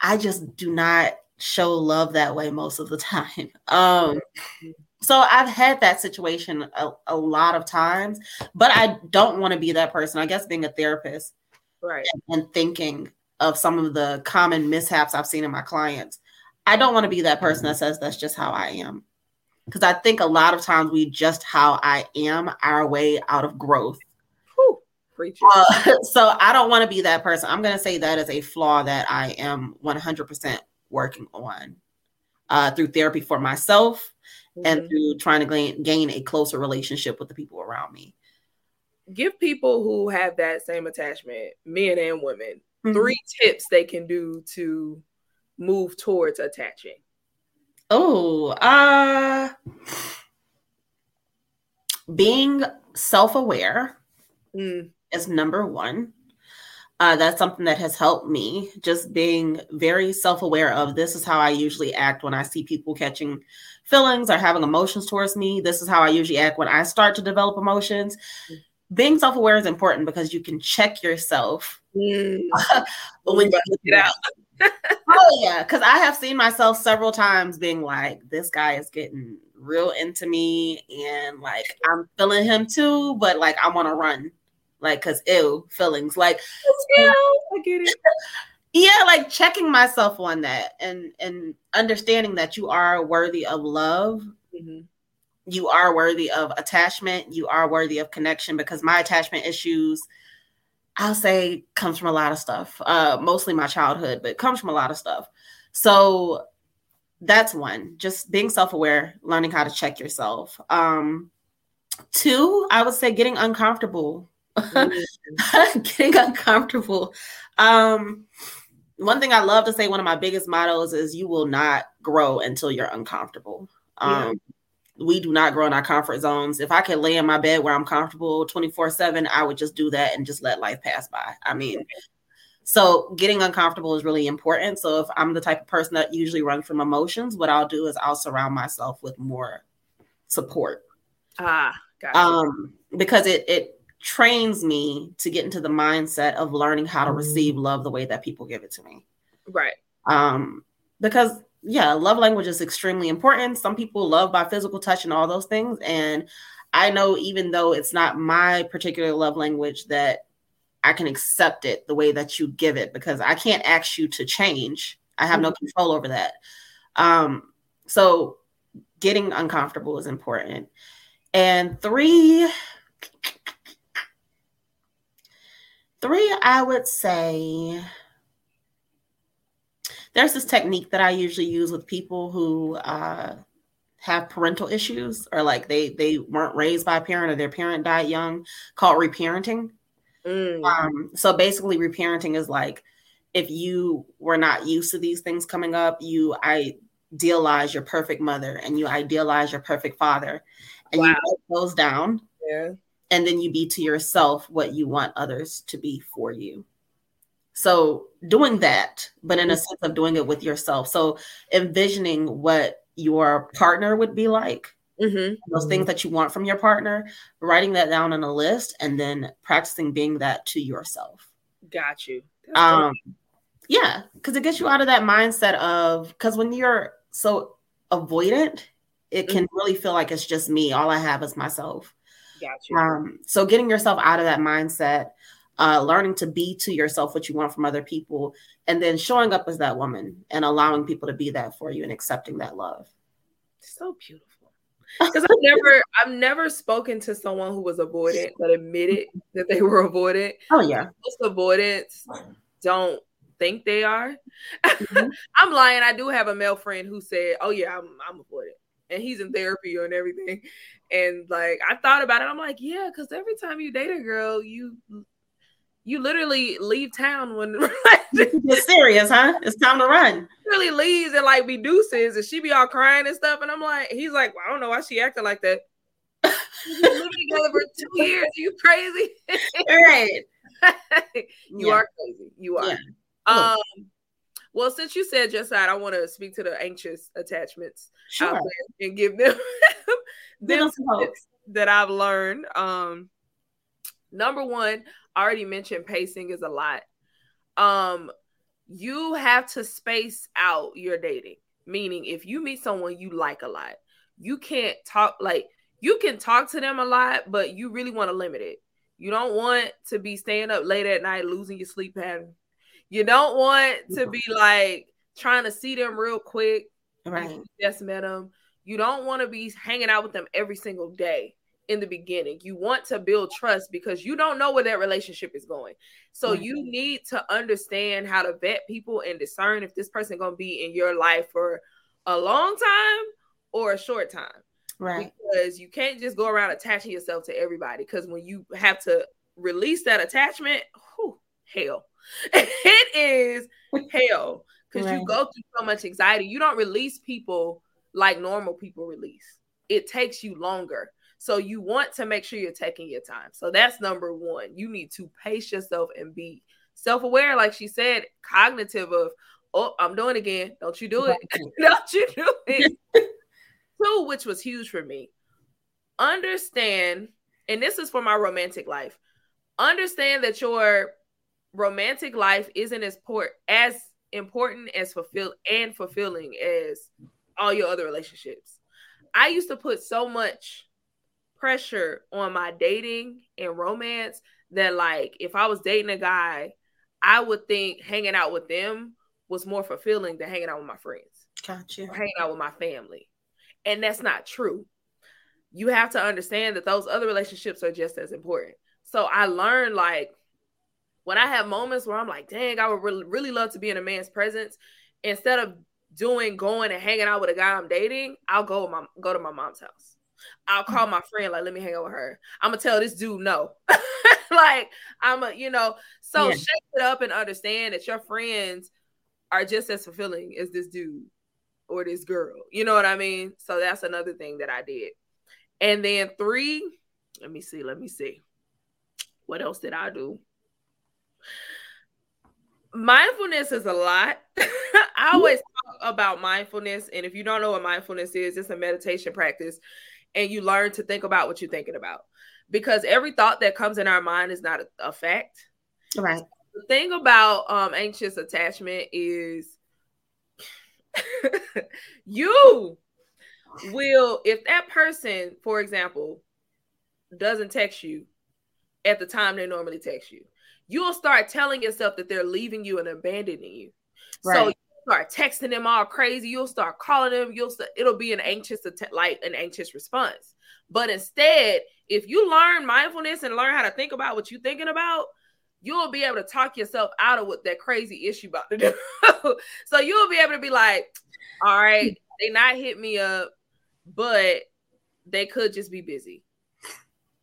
I just do not show love that way most of the [laughs] time. Um so I've had that situation a, a lot of times, but I don't want to be that person. I guess being a therapist, right, and, and thinking of some of the common mishaps I've seen in my clients. I don't want to be that person that says that's just how I am. Because I think a lot of times we just how I am our way out of growth uh, [laughs] so I don't want to be that person. I'm going to say that is a flaw that I am 100% working on uh, through therapy for myself mm-hmm. and through trying to gain, gain a closer relationship with the people around me. Give people who have that same attachment, men and women, mm-hmm. three tips they can do to move towards attaching. Oh, uh, being self aware. Mm is number one. Uh, that's something that has helped me just being very self-aware of this is how i usually act when i see people catching feelings or having emotions towards me. This is how i usually act when i start to develop emotions. Being self-aware is important because you can check yourself. Mm. [laughs] when you get out. [laughs] Oh yeah because i have seen myself several times being like this guy is getting real into me and like i'm feeling him too but like i want to run like because ew feelings. Like ew, i get it. [laughs] Yeah like checking myself on that and and understanding that you are worthy of love. Mm-hmm. you are worthy of attachment. You are worthy of connection because my attachment issues i'll say comes from a lot of stuff. Uh mostly my childhood but comes from a lot of stuff. So that's one. Just being self-aware learning how to check yourself. Um two i would say getting uncomfortable. [laughs] getting uncomfortable. Um, one thing I love to say, one of my biggest mottos is you will not grow until you're uncomfortable. Um, yeah. We do not grow in our comfort zones. If I could lay in my bed where I'm comfortable 24 7, I would just do that and just let life pass by. I mean, so getting uncomfortable is really important. So if I'm the type of person that usually runs from emotions, what I'll do is I'll surround myself with more support. Ah, gotcha. Um, because it it trains me to get into the mindset of learning how to receive mm. love the way that people give it to me. Right. Um, because yeah, love language is extremely important. Some people love by physical touch and all those things. And I know even though it's not my particular love language, that I can accept it the way that you give it because I can't ask you to change. I have no mm-hmm. control over that. Um, so getting uncomfortable is important. And three, Three, I would say there's this technique that I usually use with people who uh, have parental issues or like they they weren't raised by a parent or their parent died young called reparenting. Mm. Um, so basically, reparenting is like if you were not used to these things coming up, you idealize your perfect mother and you idealize your perfect father, and wow. you write those down. Yeah and then you be to yourself what you want others to be for you. So doing that, but in a mm-hmm. sense of doing it with yourself. So envisioning what your partner would be like, mm-hmm. those things that you want from your partner, writing that down on a list, and then practicing being that to yourself. Got you. um, yeah, because it gets you out of that mindset of because when you're so avoidant, it can mm-hmm. really feel like it's just me. All I have is myself. Gotcha. Um, so getting yourself out of that mindset, uh, learning to be to yourself what you want from other people, and then showing up as that woman and allowing people to be that for you and accepting that love. So beautiful. Because I've never, I've never spoken to someone who was avoidant that admitted that they were avoidant. Oh yeah, most avoidants don't think they are. Mm-hmm. [laughs] I'm lying. I do have a male friend who said, "Oh yeah, I'm I'm avoidant," and he's in therapy and everything. And like I thought about it, I'm like, yeah, because every time you date a girl, you you literally leave town when [laughs] [laughs] it's serious, huh? It's time to run. Really leaves and like be deuces, and she be all crying and stuff. And I'm like, he's like, well, I don't know why she acting like that. [laughs] living together for two years. Are you crazy? right. you yeah. are crazy. You are. Yeah. Um, well, since you said just that, I want to speak to the anxious attachments sure. [laughs] and give them [laughs] them that I've learned. Um, number one, I already mentioned pacing is a lot. Um, you have to space out your dating. Meaning, if you meet someone you like a lot, you can't talk like you can talk to them a lot, but you really want to limit it. You don't want to be staying up late at night, losing your sleep pattern. You don't want to be like trying to see them real quick. Right. just met them. You don't want to be hanging out with them every single day in the beginning. You want to build trust because you don't know where that relationship is going. So mm-hmm. you need to understand how to vet people and discern if this person going to be in your life for a long time or a short time. Right. Because you can't just go around attaching yourself to everybody because when you have to release that attachment, whew, hell. [laughs] it is hell because right. you go through so much anxiety. You don't release people like normal people release. It takes you longer. So you want to make sure you're taking your time. So that's number one. You need to pace yourself and be self-aware, like she said, cognitive of, oh, I'm doing it again. Don't you do it. [laughs] Don't you do it. [laughs] Two, which was huge for me. Understand, and this is for my romantic life. Understand that your romantic life isn't as port as important as fulfill and fulfilling as all your other relationships. I used to put so much pressure on my dating and romance that like if I was dating a guy, I would think hanging out with them was more fulfilling than hanging out with my friends. Gotcha. Or hanging out with my family. And that's not true. You have to understand that those other relationships are just as important. So I learned like when I have moments where I'm like, dang, I would really, really love to be in a man's presence. Instead of doing going and hanging out with a guy I'm dating, I'll go my go to my mom's house. I'll call my friend, like, let me hang out with her. I'm gonna tell this dude no. [laughs] like, I'm a, you know, so yeah. shake it up and understand that your friends are just as fulfilling as this dude or this girl. You know what I mean? So that's another thing that I did. And then three, let me see, let me see. What else did I do? Mindfulness is a lot. [laughs] I always talk about mindfulness. And if you don't know what mindfulness is, it's a meditation practice and you learn to think about what you're thinking about because every thought that comes in our mind is not a, a fact. Right. The thing about um, anxious attachment is [laughs] you will, if that person, for example, doesn't text you at the time they normally text you, you'll start telling yourself that they're leaving you and abandoning you. Right. So you start texting them all crazy. You'll start calling them. You'll st- it'll be an anxious like an anxious response. But instead, if you learn mindfulness and learn how to think about what you're thinking about, you'll be able to talk yourself out of what that crazy issue about to do. [laughs] so you'll be able to be like, all right, they not hit me up, but they could just be busy.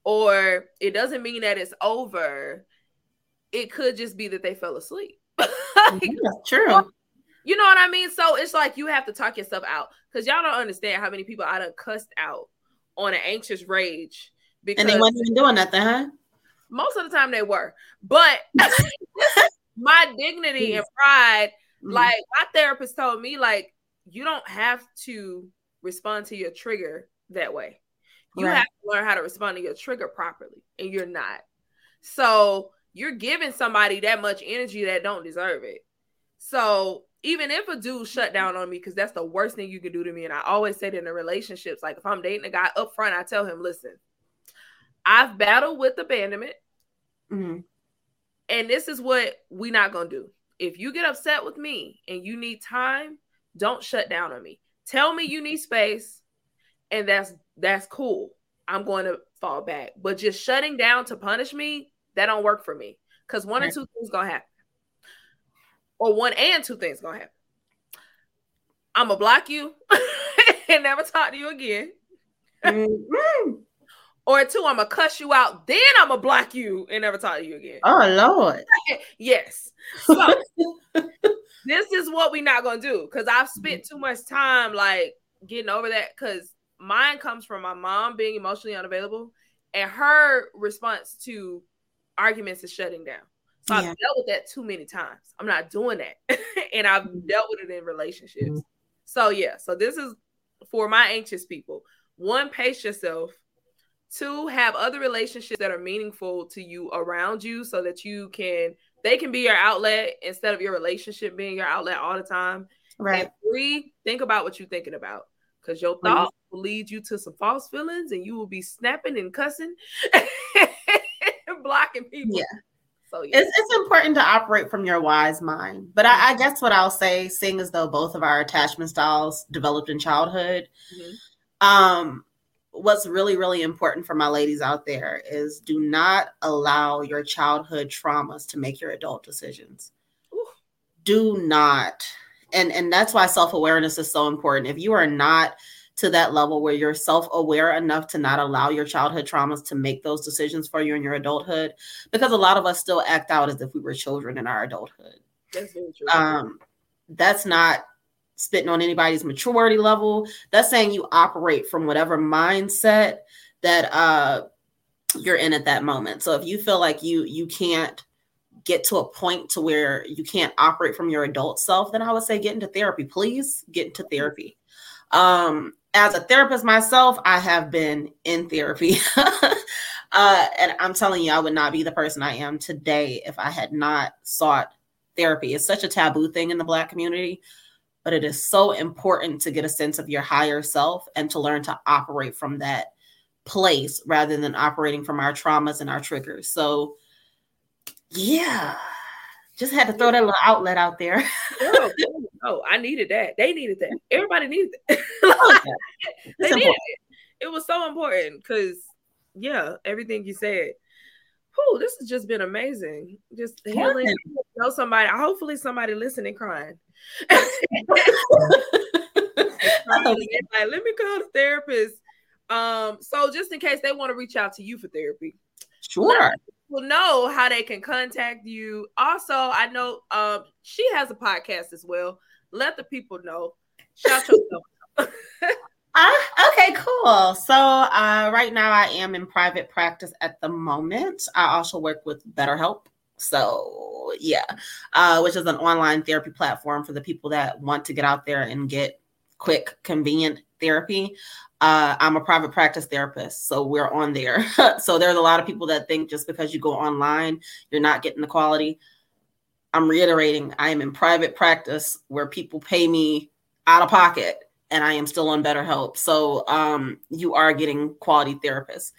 Or it doesn't mean that it's over. It could just be that they fell asleep. [laughs] like, That's true. You know what I mean? So it's like you have to talk yourself out because y'all don't understand how many people I done cussed out on an anxious rage because and they wasn't even doing nothing, huh? Most of the time they were, but [laughs] my dignity and pride, mm-hmm. like my therapist told me, like you don't have to respond to your trigger that way. You right. have to learn how to respond to your trigger properly, and you're not. So you're giving somebody that much energy that don't deserve it. So even if a dude shut down on me, because that's the worst thing you can do to me. And I always say that in the relationships, like if I'm dating a guy up front, I tell him, listen, I've battled with abandonment. Mm-hmm. And this is what we're not gonna do. If you get upset with me and you need time, don't shut down on me. Tell me you need space, and that's that's cool. I'm going to fall back. But just shutting down to punish me, that don't work for me. Because one or two things gonna happen. Or one and two things gonna happen. I'm gonna block you [laughs] and never talk to you again. Mm-hmm. or two, I'm gonna cuss you out, then I'm gonna block you and never talk to you again. Oh Lord. [laughs] yes. So [laughs] this is what we're not gonna do because I've spent too much time like getting over that because mine comes from my mom being emotionally unavailable and her response to arguments is shutting down. So yeah. I've dealt with that too many times. I'm not doing that. [laughs] and I've mm-hmm. dealt with it in relationships. Mm-hmm. So yeah, so this is for my anxious people. One, pace yourself. Two, have other relationships that are meaningful to you around you so that you can they can be your outlet instead of your relationship being your outlet all the time. Right. And three, think about what you're thinking about. Because your thoughts will lead you to some false feelings and you will be snapping and cussing [laughs] blocking people. Yeah. So yeah. It's, it's important to operate from your wise mind. But I, I, guess what I'll say, seeing as though both of our attachment styles developed in childhood, mm-hmm. um, what's really, really important for my ladies out there is do not allow your childhood traumas to make your adult decisions. Ooh. Do not. And and that's why self-awareness is so important. If you are not to that level where you're self aware enough to not allow your childhood traumas to make those decisions for you in your adulthood. Because a lot of us still act out as if we were children in our adulthood. That's very true. Um, that's not spitting on anybody's maturity level. That's saying you operate from whatever mindset that uh, you're in at that moment. So if you feel like you you can't get to a point to where you can't operate from your adult self, then I would say get into therapy. Please get into therapy. Um, as a therapist myself, I have been in therapy. [laughs] uh, and I'm telling you, I would not be the person I am today if I had not sought therapy. It's such a taboo thing in the Black community, but it is so important to get a sense of your higher self and to learn to operate from that place rather than operating from our traumas and our triggers. So, yeah, just had to throw that little outlet out there. oh, [laughs] oh, I needed that. They needed that. Everybody needed that. [laughs] oh, they needed it. It was so important because, yeah, everything you said. Whew, this has just been amazing. Just healing. Know somebody. Hopefully, somebody listening crying. [laughs] crying like, let me call the therapist. Um, so just in case they want to reach out to you for therapy, sure will know how they can contact you. Also, I know um, she has a podcast as well. Let the people know. Shout [laughs] out yourself. [laughs] uh, okay, cool. So uh, right now I am in private practice at the moment. I also work with BetterHelp. So yeah, uh, which is an online therapy platform for the people that want to get out there and get quick, convenient therapy. Uh, I'm a private practice therapist, so we're on there. [laughs] so there's a lot of people that think just because you go online, you're not getting the quality. I'm reiterating, I am in private practice where people pay me out of pocket, and I am still on BetterHelp. So um, you are getting quality therapists.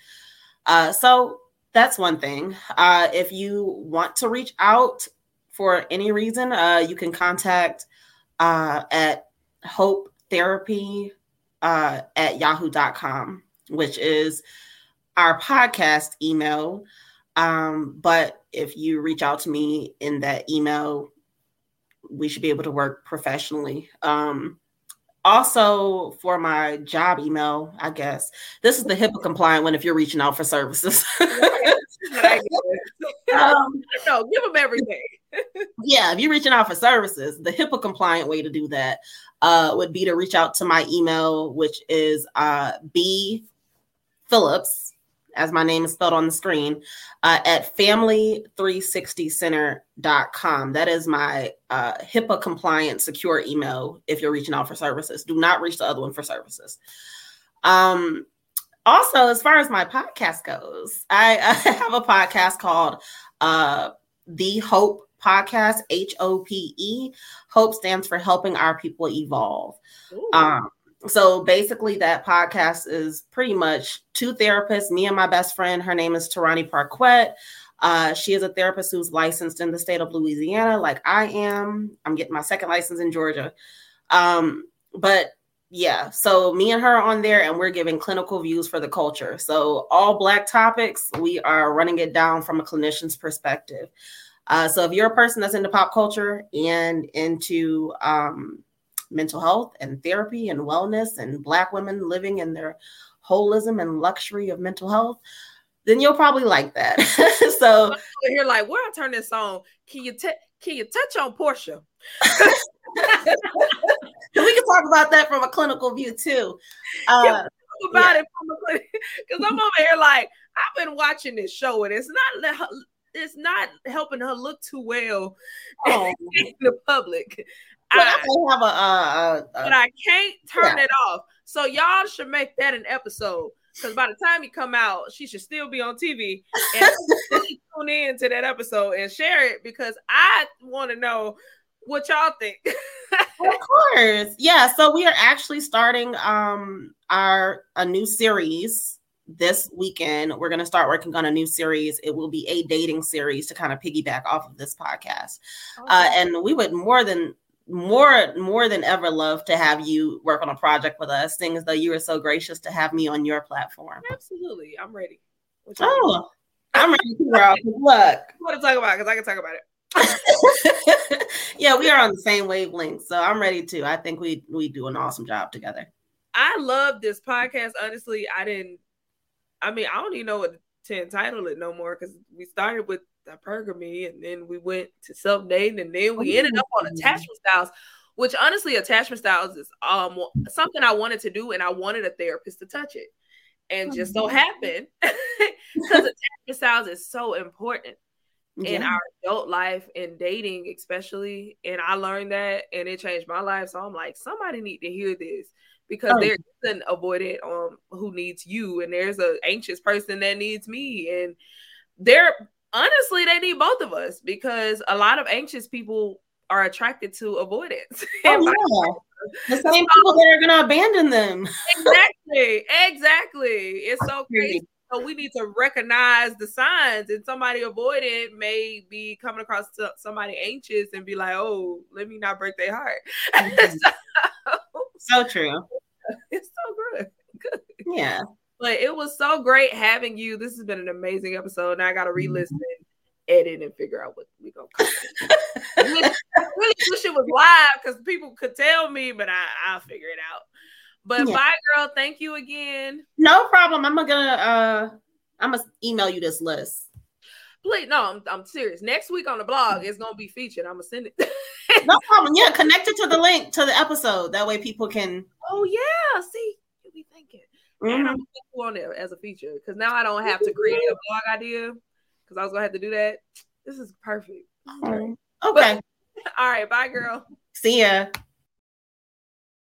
Uh, so that's one thing. Uh, if you want to reach out for any reason, uh, you can contact uh, at Hope Therapy uh, at yahoo.com, which is our podcast email. Um, but if you reach out to me in that email, we should be able to work professionally. Um, also, for my job email, I guess this is the HIPAA compliant one if you're reaching out for services. [laughs] [laughs] um, no, give them everything. Yeah, if you're reaching out for services, the HIPAA compliant way to do that uh, would be to reach out to my email, which is uh, B Phillips, as my name is spelled on the screen, uh, at family360center.com. That is my uh, HIPAA compliant secure email if you're reaching out for services. Do not reach the other one for services. Um, also, as far as my podcast goes, I, [laughs] I have a podcast called uh, The Hope podcast, H O P E. Hope stands for helping our people evolve. Um, so basically, that podcast is pretty much two therapists, me and my best friend. Her name is Tarani Parquet. Uh, she is a therapist who's licensed in the state of Louisiana, like I am. I'm getting my second license in Georgia. Um, but yeah, so me and her on there, and we're giving clinical views for the culture. So all Black topics, we are running it down from a clinician's perspective. Uh, so if you're a person that's into pop culture and into um, mental health and therapy and wellness and Black women living in their holism and luxury of mental health, then you'll probably like that. [laughs] so you're like, where I turn this on? Can you t- can you touch on Porsha? [laughs] [laughs] we can talk about that from a clinical view too. Uh, about yeah. it from because I'm over here like I've been watching this show and it's not it's not helping her look too well [laughs] oh. in the public. Well, I, I, have a, uh, uh, but I can't turn yeah. it off. So y'all should make that an episode because by the time you come out, she should still be on TV. And [laughs] tune in to that episode and share it because I want to know what y'all think. [laughs] of course. Yeah. So we are actually starting um our a new series this weekend. We're gonna start working on a new series. It will be a dating series to kind of piggyback off of this podcast. Uh, okay. Uh, and we would more than more more than ever love to have you work on a project with us, seeing as though you were so gracious to have me on your platform. Absolutely. I'm ready. Oh, I'm ready to girl. Look. [laughs] What to talk about because I can talk about it. [laughs] yeah, we are on the same wavelength, so I'm ready to. I think we we do an awesome job together. I love this podcast. Honestly, I didn't. I mean, I don't even know what to entitle it no more because we started with hypergamy and then we went to self dating and then we ended up on attachment styles. Which honestly, attachment styles is um something I wanted to do, and I wanted a therapist to touch it, and just so happened [laughs] because attachment styles is so important yeah. in our adult life and dating especially and i learned that and it changed my life so i'm like somebody need to hear this because oh. there's an avoidant um who needs you and there's an anxious person that needs me and they're honestly they need both of us because a lot of anxious people are attracted to avoidance [laughs] oh, yeah. the same people that are going to abandon them exactly exactly it's so crazy so we need to recognize the signs, and somebody avoidant may be coming across somebody anxious and be like, "Oh, let me not break their heart." [laughs] Mm-hmm. so, so, true. [laughs] It's so good. good. Yeah. But it was so great having you. This has been an amazing episode. Now I got to re-listen, mm-hmm. edit, and figure out what we gonna. I really, really wish it was live because people could tell me, but I, I'll figure it out. But yeah. bye, girl. Thank you again. No problem. I'm gonna uh I'm gonna email you this list. Please, no, I'm, I'm serious. Next week on the blog, it's gonna be featured. I'm gonna send it. no [laughs] problem. Yeah, connect it to the link to the episode. That way people can. Oh yeah. See, you be thinking. Mm-hmm. And I'm mm-hmm. on there as a feature because now I don't have to create a blog idea because I was gonna have to do that. This is perfect. Okay. But, [laughs] all right. Bye, girl. See ya.